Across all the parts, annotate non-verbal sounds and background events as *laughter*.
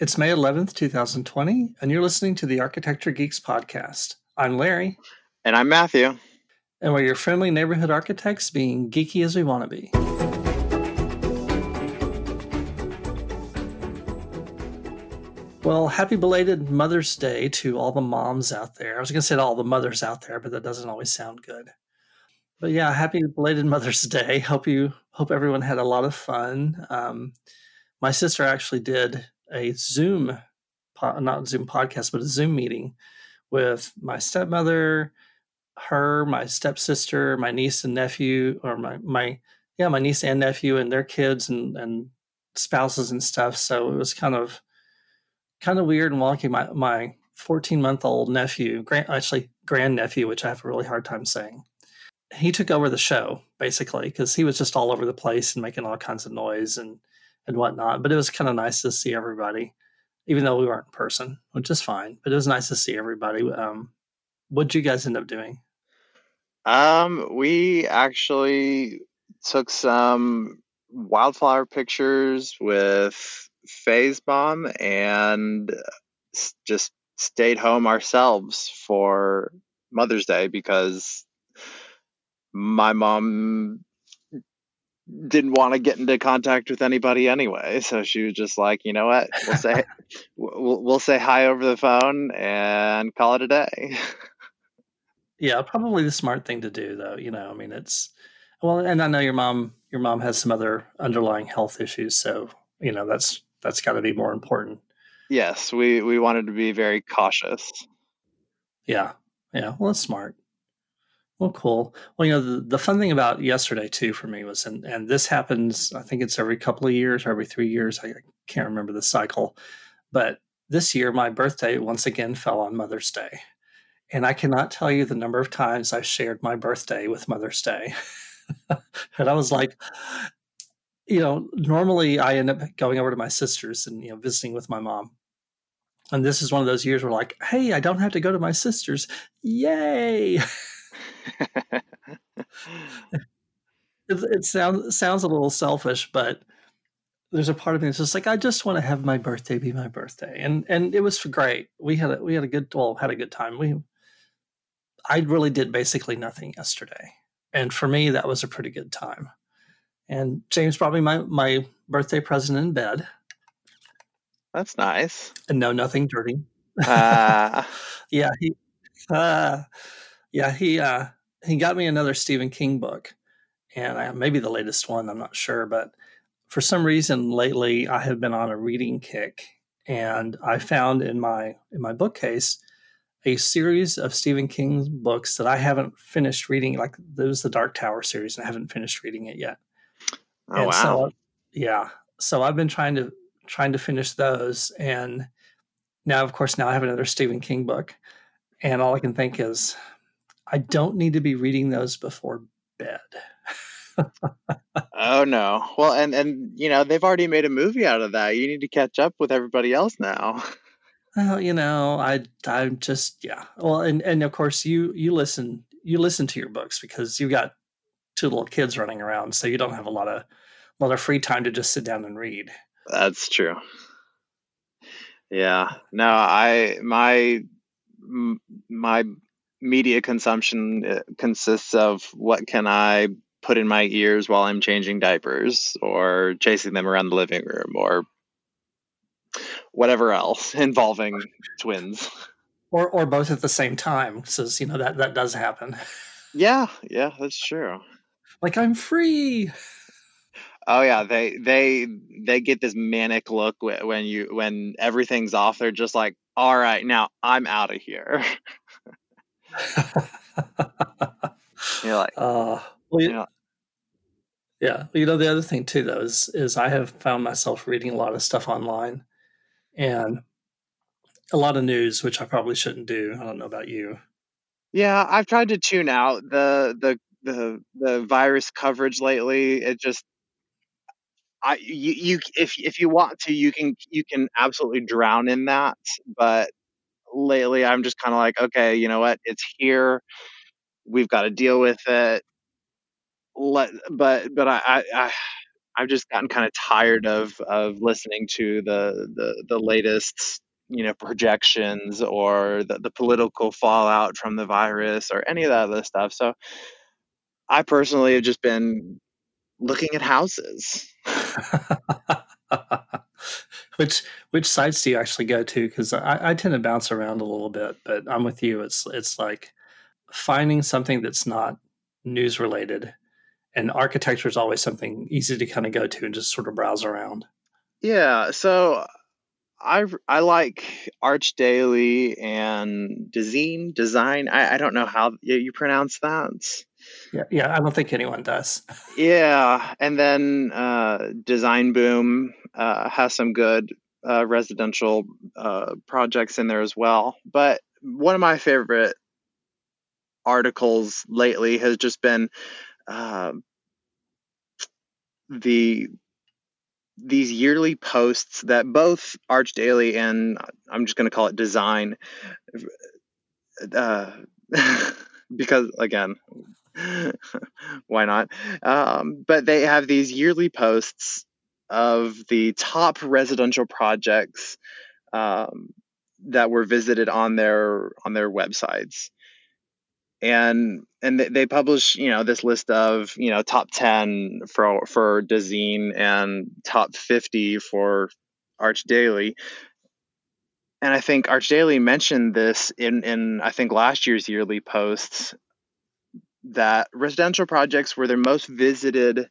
It's May 11th, 2020, and you're listening to the Architecture Geeks podcast. I'm Larry. And I'm Matthew. And we're your friendly neighborhood architects being geeky as we want to be. Well, happy belated Mother's Day to all the moms out there. I was going to say to all the mothers out there, but that doesn't always sound good. But yeah, happy belated Mother's Day. Hope you hope everyone had a lot of fun. Um, my sister actually did a Zoom, not Zoom podcast, but a Zoom meeting with my stepmother, her, my stepsister, my niece and nephew, or my my yeah, my niece and nephew and their kids and and spouses and stuff. So it was kind of kind of weird and wonky. My my 14 month old nephew, grand, actually grand nephew, which I have a really hard time saying, he took over the show basically because he was just all over the place and making all kinds of noise and and whatnot. But it was kind of nice to see everybody, even though we weren't in person, which is fine. But it was nice to see everybody. Um, what did you guys end up doing? Um, we actually took some wildflower pictures with phase bomb and just stayed home ourselves for Mother's Day because my mom didn't want to get into contact with anybody anyway. So she was just like, you know what, we'll say *laughs* we'll, we'll say hi over the phone and call it a day. Yeah, probably the smart thing to do, though. You know, I mean, it's well, and I know your mom your mom has some other underlying health issues, so you know that's that's got to be more important. Yes, we we wanted to be very cautious. Yeah, yeah. Well, that's smart. Well, cool. Well, you know, the, the fun thing about yesterday too for me was, and and this happens, I think it's every couple of years or every three years. I can't remember the cycle, but this year my birthday once again fell on Mother's Day, and I cannot tell you the number of times I've shared my birthday with Mother's Day, *laughs* and I was like, you know, normally I end up going over to my sister's and you know visiting with my mom, and this is one of those years where like, hey, I don't have to go to my sister's, yay. *laughs* it, it sounds sounds a little selfish, but there's a part of me that's just like I just want to have my birthday be my birthday, and and it was great. We had a we had a good well had a good time. We I really did basically nothing yesterday, and for me that was a pretty good time. And James brought me my my birthday present in bed. That's nice. And no, nothing dirty. Uh. *laughs* yeah, he. Uh, yeah, he uh, he got me another Stephen King book, and I, maybe the latest one. I'm not sure, but for some reason lately, I have been on a reading kick, and I found in my in my bookcase a series of Stephen King's books that I haven't finished reading. Like there's the Dark Tower series, and I haven't finished reading it yet. Oh and wow! So, yeah, so I've been trying to trying to finish those, and now, of course, now I have another Stephen King book, and all I can think is, I don't need to be reading those before bed. *laughs* oh no. Well, and and you know, they've already made a movie out of that. You need to catch up with everybody else now. *laughs* Well, you know, I I'm just yeah. Well, and and of course you you listen you listen to your books because you got two little kids running around, so you don't have a lot of a lot of free time to just sit down and read. That's true. Yeah. No, I my my media consumption uh, consists of what can I put in my ears while I'm changing diapers or chasing them around the living room or whatever else *laughs* involving twins. Or or both at the same time so you know that that does happen. Yeah yeah that's true. Like i'm free! Oh yeah they they they get this manic look when you when everything's off they're just like all right now i'm out of here *laughs* *laughs* You're like, uh, well, you, yeah. You know, the other thing too, though, is is I have found myself reading a lot of stuff online, and a lot of news, which I probably shouldn't do. I don't know about you. Yeah, I've tried to tune out the the the the virus coverage lately. It just I you, you if if you want to, you can you can absolutely drown in that, but lately I'm just kind of like, okay, you know what? It's here. We've got to deal with it. Let, but but I, I I've just gotten kind of tired of of listening to the the, the latest you know projections or the, the political fallout from the virus or any of that other stuff. So I personally have just been looking at houses. *laughs* which which sites do you actually go to? Because I, I tend to bounce around a little bit, but I'm with you. It's it's like finding something that's not news related, and architecture is always something easy to kind of go to and just sort of browse around. Yeah, so I I like Arch Daily and Design Design. I, I don't know how you pronounce that. Yeah, yeah, I don't think anyone does. *laughs* yeah, and then uh, Design Boom uh, has some good uh, residential uh, projects in there as well. But one of my favorite articles lately has just been uh, the these yearly posts that both Arch Daily and I'm just going to call it Design, uh, *laughs* because again, *laughs* why not? Um, but they have these yearly posts of the top residential projects um, that were visited on their on their websites and and they publish you know this list of you know top 10 for for Dezeen and top 50 for Arch Daily and I think Arch Daily mentioned this in in I think last year's yearly posts that residential projects were their most visited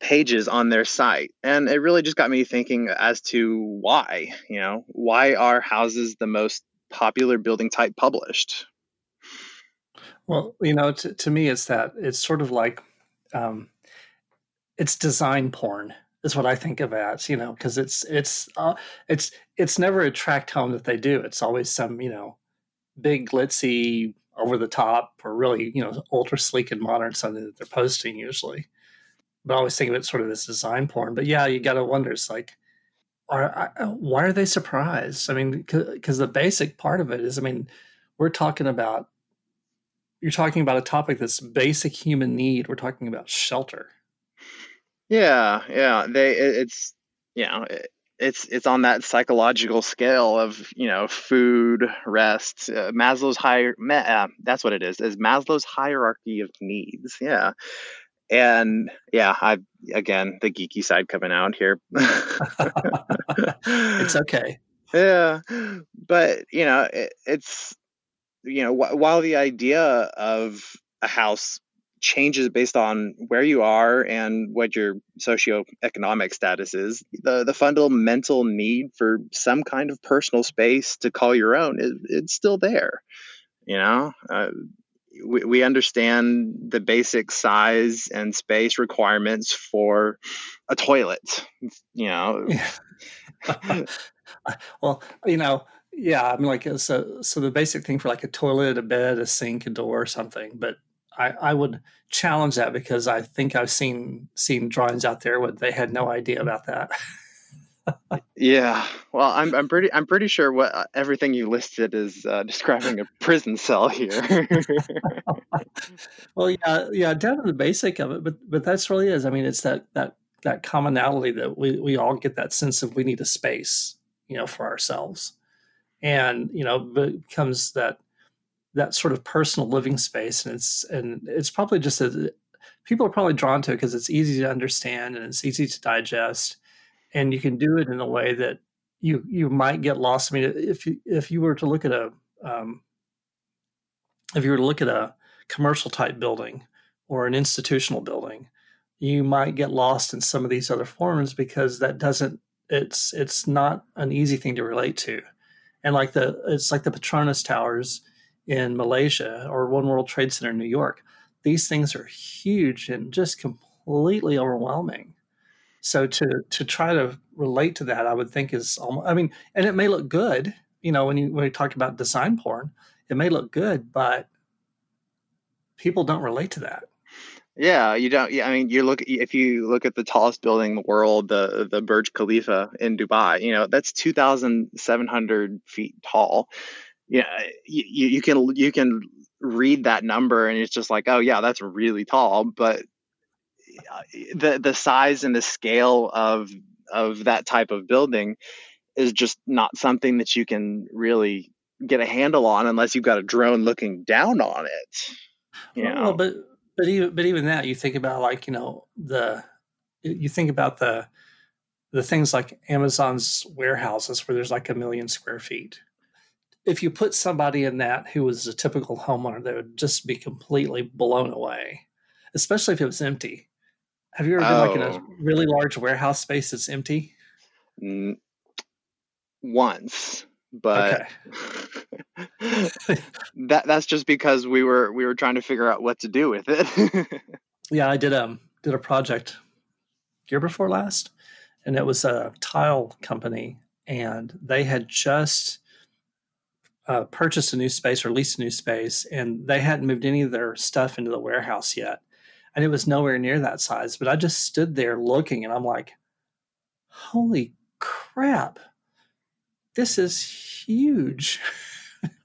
pages on their site and it really just got me thinking as to why you know why are houses the most popular building type published? Well, you know, to, to me, it's that it's sort of like um, it's design porn is what I think of as, you know, because it's it's uh, it's it's never a tract home that they do. It's always some you know big glitzy over the top or really you know ultra sleek and modern something that they're posting usually. But I always think of it sort of as design porn. But yeah, you got to wonder. It's like are uh, why are they surprised? I mean, because the basic part of it is, I mean, we're talking about you're talking about a topic that's basic human need. We're talking about shelter. Yeah, yeah. They it, it's know it, it's it's on that psychological scale of you know food, rest, uh, Maslow's higher. Uh, that's what it is. Is Maslow's hierarchy of needs? Yeah, and yeah, I again the geeky side coming out here. *laughs* it's okay. *laughs* Yeah, but you know, it, it's you know, wh- while the idea of a house changes based on where you are and what your socioeconomic status is, the the fundamental need for some kind of personal space to call your own is it's still there. You know, uh, we, we understand the basic size and space requirements for a toilet you know *laughs* *laughs* well you know yeah i'm like so so the basic thing for like a toilet a bed a sink a door or something but i i would challenge that because i think i've seen seen drawings out there where they had no idea about that *laughs* yeah, well, I'm I'm pretty I'm pretty sure what uh, everything you listed is uh, describing a prison cell here. *laughs* well, yeah, yeah, down to the basic of it, but but that's really is. I mean, it's that that that commonality that we we all get that sense of we need a space, you know, for ourselves, and you know, becomes that that sort of personal living space, and it's and it's probably just a people are probably drawn to it because it's easy to understand and it's easy to digest and you can do it in a way that you you might get lost. I mean, if you if you were to look at a um, if you were to look at a commercial type building or an institutional building, you might get lost in some of these other forms because that doesn't it's it's not an easy thing to relate to. And like the it's like the Petronas Towers in Malaysia or One World Trade Center in New York. These things are huge and just completely overwhelming. So to to try to relate to that, I would think is almost, I mean, and it may look good, you know, when you when you talk about design porn, it may look good, but people don't relate to that. Yeah, you don't. Yeah, I mean, you look if you look at the tallest building in the world, the the Burj Khalifa in Dubai. You know, that's two thousand seven hundred feet tall. Yeah, you, you can you can read that number and it's just like, oh yeah, that's really tall. But uh, the the size and the scale of of that type of building is just not something that you can really get a handle on unless you've got a drone looking down on it. Know? Well, but but even but even that you think about like you know the you think about the the things like Amazon's warehouses where there's like a million square feet. If you put somebody in that who was a typical homeowner, they would just be completely blown away, especially if it was empty. Have you ever been oh. like in a oh. really large warehouse space that's empty? Once, but okay. *laughs* that that's just because we were we were trying to figure out what to do with it. *laughs* yeah, I did um did a project year before last, and it was a tile company, and they had just uh, purchased a new space or leased a new space, and they hadn't moved any of their stuff into the warehouse yet, and it was nowhere near that size. But I just stood there looking, and I'm like, "Holy crap! This is huge."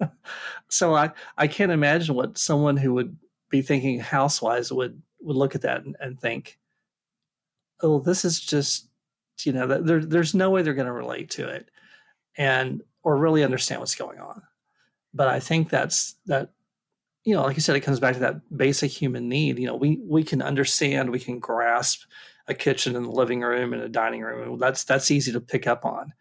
*laughs* so I I can't imagine what someone who would be thinking housewise would would look at that and, and think, "Oh, this is just you know there, there's no way they're going to relate to it and or really understand what's going on but i think that's that you know like you said it comes back to that basic human need. You know we we can understand we can grasp a kitchen and a living room and a dining room that's that's easy to pick up on.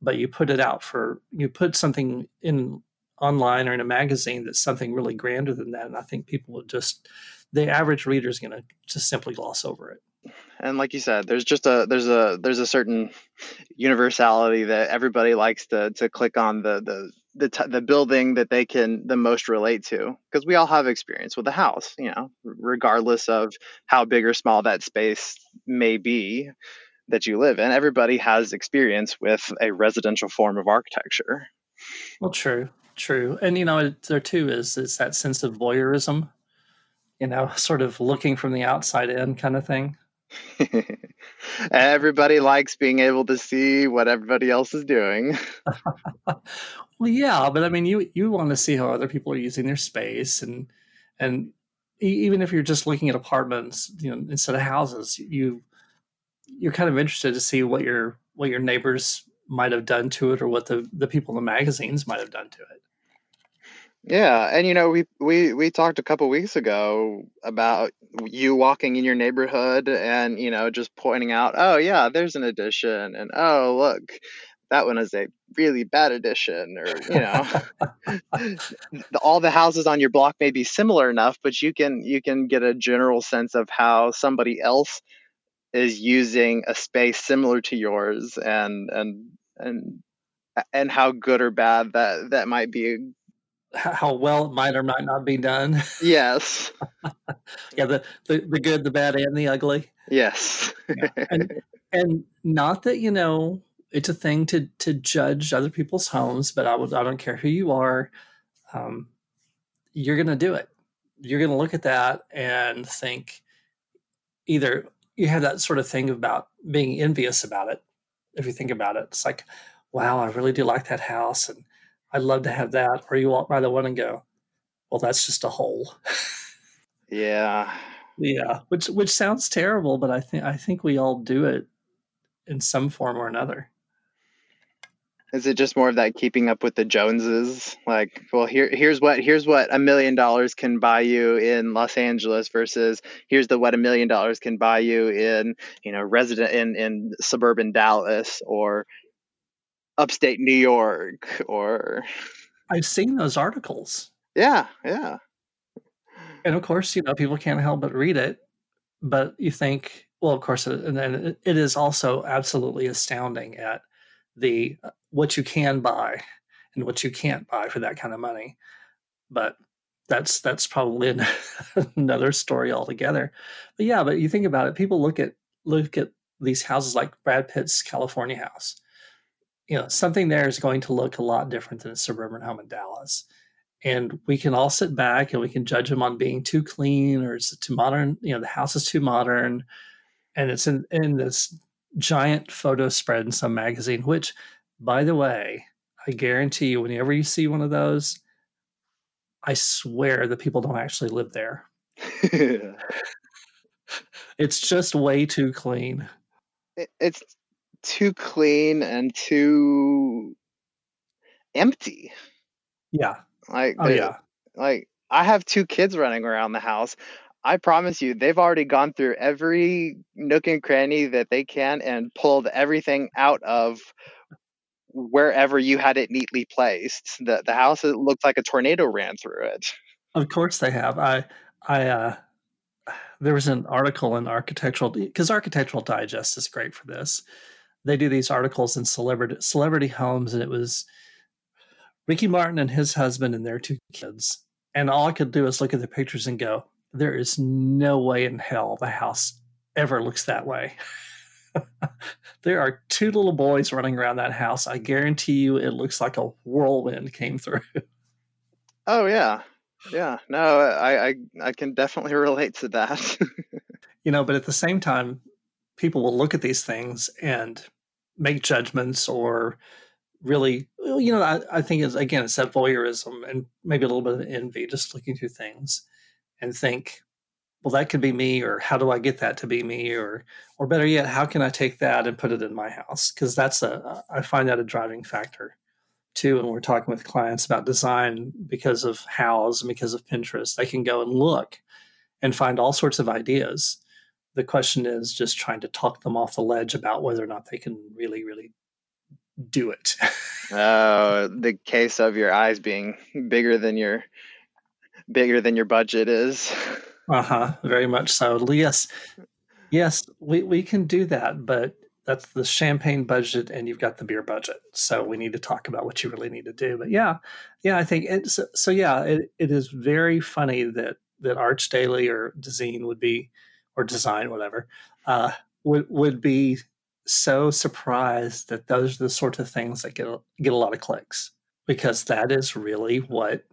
But you put it out for you put something in online or in a magazine that's something really grander than that and i think people would just the average reader is going to just simply gloss over it. And like you said there's just a there's a there's a certain universality that everybody likes to to click on the the the, t- the building that they can the most relate to because we all have experience with a house you know regardless of how big or small that space may be that you live in everybody has experience with a residential form of architecture. Well true true and you know there too is is that sense of voyeurism you know *laughs* sort of looking from the outside in kind of thing *laughs* everybody likes being able to see what everybody else is doing. *laughs* well, yeah, but I mean, you you want to see how other people are using their space, and and even if you're just looking at apartments, you know, instead of houses, you you're kind of interested to see what your what your neighbors might have done to it, or what the the people in the magazines might have done to it. Yeah, and you know, we we we talked a couple weeks ago about you walking in your neighborhood and you know just pointing out, oh yeah, there's an addition, and oh look, that one is a really bad addition, or you know, *laughs* all the houses on your block may be similar enough, but you can you can get a general sense of how somebody else is using a space similar to yours, and and and and how good or bad that that might be how well it might or might not be done. *laughs* Yes. yeah, the, the the good, the bad, and the ugly. Yes. yeah. And and not that you know it's a thing to to judge other people's homes, but I would I don't care who you are, um, you're gonna do it. You're gonna look at that and think either you have that sort of thing about being envious about it. If you think about it, it's like, wow, I really do like that house, and I'd love to have that. Or you walk by the one and go, well, that's just a hole. yeah. Yeah. Which which sounds terrible, but I think I think we all do it in some form or another. Is it just more of that keeping up with the Joneses? Like, well, here here's what here's what a million dollars can buy you in Los Angeles versus here's the what a million dollars can buy you in you know resident in in suburban Dallas or upstate New York or I've seen those articles. Yeah, yeah. And of course, you know, people can't help but read it, but you think, well, of course, and then it is also absolutely astounding at the uh, what you can buy and what you can't buy for that kind of money. But that's that's probably an, *laughs* another story altogether. But yeah, but you think about it, people look at look at these houses like Brad Pitt's California house you know something there is going to look a lot different than a suburban home in dallas. And we can all sit back and we can judge them on being too clean or it's too modern you know the house is too modern. And it's in, in this giant photo spread in some magazine which by the way i guarantee you whenever you see one of those i swear that people don't actually live there. *laughs* It's just way too clean. It's too clean and too empty. Yeah. Like, oh yeah. Like, I have two kids running around the house. I promise you, they've already gone through every nook and cranny that they can and pulled everything out of wherever you had it neatly placed. The the house it looked like a tornado ran through it. Of course they have. I I uh there was an article in architectural because architectural digest is great for this they do these articles in celebrity celebrity homes and it was ricky martin and his husband and their two kids. And all i could do is look at the pictures and go there is no way in hell the house ever looks that way. *laughs* There are two little boys running around that house. I guarantee you it looks like a whirlwind came through. *laughs* Oh yeah. Yeah. No i i, I can definitely relate to that. *laughs* You know but at the same time people will look at these things and make judgments or really you know i, I think it's again it's that voyeurism and maybe a little bit of envy just looking through things and think well that could be me or how do i get that to be me? or or better yet how can i take that and put it in my Houzz? Because that's a i find that a driving factor too when we're talking with clients about design because of house and because of pinterest. They can go and look and find all sorts of ideas the question is just trying to talk them off the ledge about whether or not they can really, really do it. uh, *laughs* the case of your eyes being bigger than your bigger than your budget is. *laughs* uh huh. Very much so. Yes, yes, we we can do that, but that's the champagne budget, and you've got the beer budget. So we need to talk about what you really need to do. But yeah, yeah, I think it's so, so. Yeah, it, it is very funny that that Arch Daily or Dezeen would be or design, whatever, uh, would would be so surprised that those are the sorts of things that get get a lot of clicks because that is really what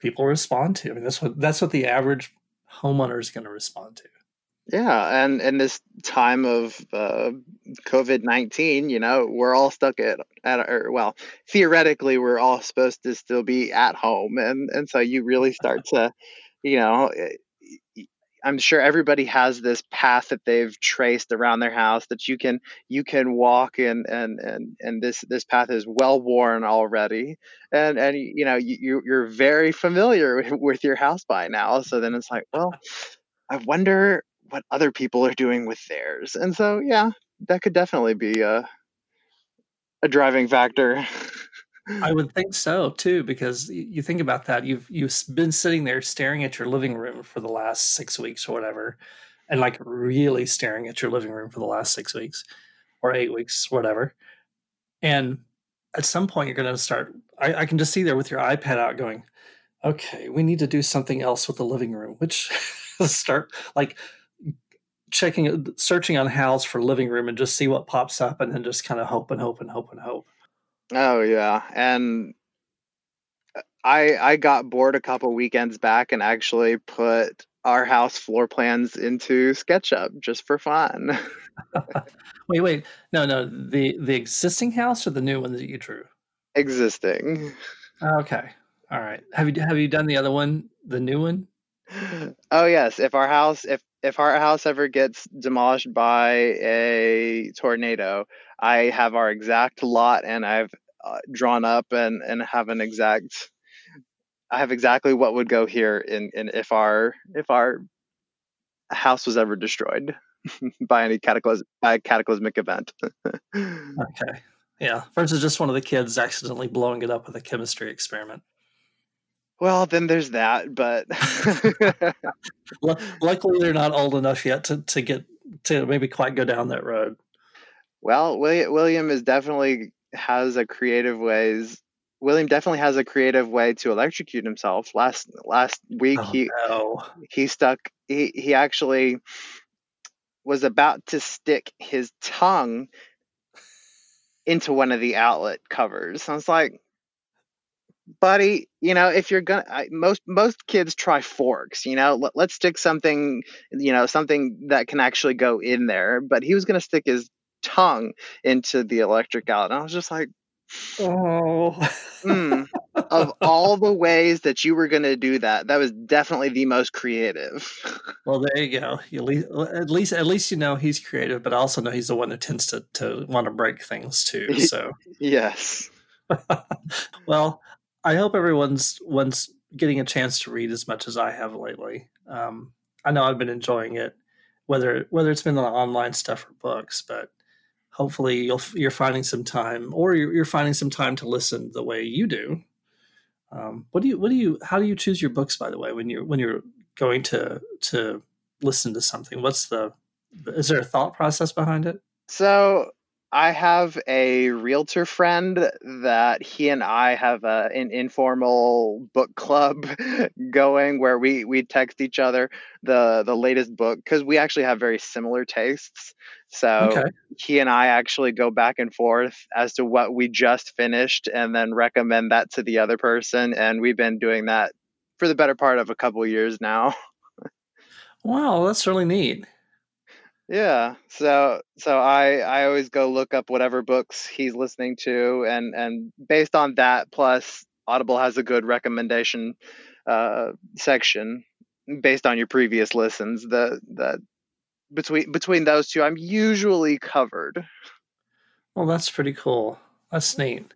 people respond to. I mean, that's what that's what the average homeowner is going to respond to. Yeah, and in this time of uh, COVID nineteen, you know, we're all stuck at at or well, theoretically, we're all supposed to still be at home, and and so you really start to, you know, I'm sure everybody has this path that they've traced around their house that you can you can walk and and and and this this path is well worn already. And and you know you you're very familiar *laughs* with your house by now. So then it's like well I wonder what other people are doing with theirs. And so yeah that could definitely be a a driving factor *laughs* I would think so too, because you think about that. You've you've been sitting there staring at your living room for the last six weeks or whatever, and like really staring at your living room for the last six weeks or eight weeks, whatever. And at some point, you're going to start. I, I can just see there with your iPad out, going, "Okay, we need to do something else with the living room." Which *laughs* start like checking, searching on Houzz for living room, and just see what pops up, and then just kind of hope and hope and hope and hope. Oh yeah, and uh, I I got bored a couple weekends back and actually put our house floor plans into SketchUp just for fun. *laughs* wait, wait, no, no, the the existing house or the new one that you drew? Existing. Okay, all right. Have you have you done the other one, the new one? Oh yes, if our house if if our house ever gets demolished by a tornado, I have our exact lot and I've uh, drawn up and and have an exact I have exactly what would go here in in if our if our house was ever destroyed *laughs* by any cataclysm by a cataclysmic event. *laughs* okay. Yeah. Versus just one of the kids accidentally blowing it up with a chemistry experiment. Well, then there's that, but *laughs* luckily they're not old enough yet to, to get to maybe quite go down that road. Well, William is definitely has a creative ways. William definitely has a creative way to electrocute himself. Last last week oh, he no. he stuck he he actually was about to stick his tongue into one of the outlet covers. I was like, buddy, you know, if you're gonna, I, most most kids try forks. You know, Let, let's stick something, you know, something that can actually go in there. But he was gonna stick his tongue into the electric outlet, and I was just like, Oh. Mm. Of *laughs* all the ways that you were to do that, that was definitely the most creative. Well, there you go. You at, least, at least, at least you know he's creative, but I also know he's the one that tends to, to want to break things too. *laughs* So yes. *laughs* well, I hope everyone's once getting a chance to read as much as I have lately. Um, I know I've been enjoying it, whether whether it's been the online stuff or books, but hopefully you'll, you're finding some time, or you're, you're finding some time to listen the way you do. Um, what do you what do you how do you choose your books by the way when you're when you're going to to listen to something? What's the is there a thought process behind it? So I have a realtor friend that he and I have a, an informal book club *laughs* going where we, we text each other the, the latest book because we actually have very similar tastes. So okay. he and I actually go back and forth as to what we just finished and then recommend that to the other person. And we've been doing that for the better part of a couple years now. *laughs* Wow, that's really neat. Yeah. So so I I always go look up whatever books he's listening to and and based on that plus Audible has a good recommendation uh, section based on your previous listens the the between between those two I'm usually covered. Well, that's pretty cool. That's neat.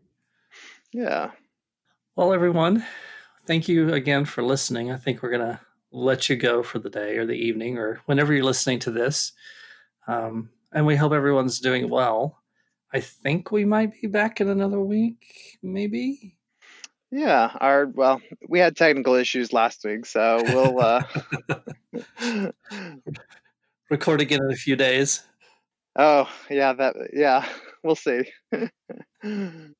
Yeah. Well, everyone, thank you again for listening. I think we're going to let you go for the day or the evening or whenever you're listening to this. Um, and we hope everyone's doing well. I think we might be back in another week, maybe. Yeah, our well, we had technical issues last week, so we'll uh *laughs* record again in a few days. Oh, yeah, that yeah, we'll see. *laughs*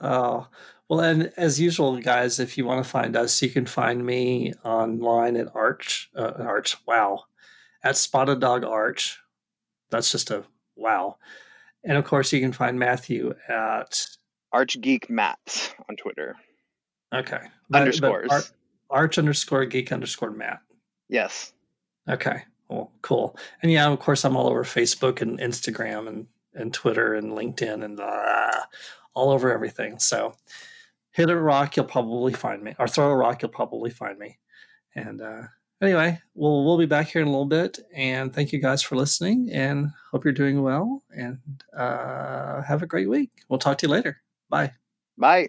oh. Well, and as usual, guys, if you want to find us, you can find me online at Arch, uh, Arch, wow, at Spotted Dog Arch that's just a wow. And of course, you can find Matthew at Archgeek Matt on Twitter. Okay. But, Underscores. But Arch underscore geek underscore Matt. Yes. Okay. Well, cool. And yeah, of course, I'm all over Facebook and Instagram and, and Twitter and LinkedIn and uh, all over everything. So hit a rock, you'll probably find me, or throw a rock, you'll probably find me. And uh, anyway, we'll we'll be back here in a little bit, and thank you guys for listening, and hope you're doing well, and uh, have a great week. We'll talk to you later. Bye. Bye.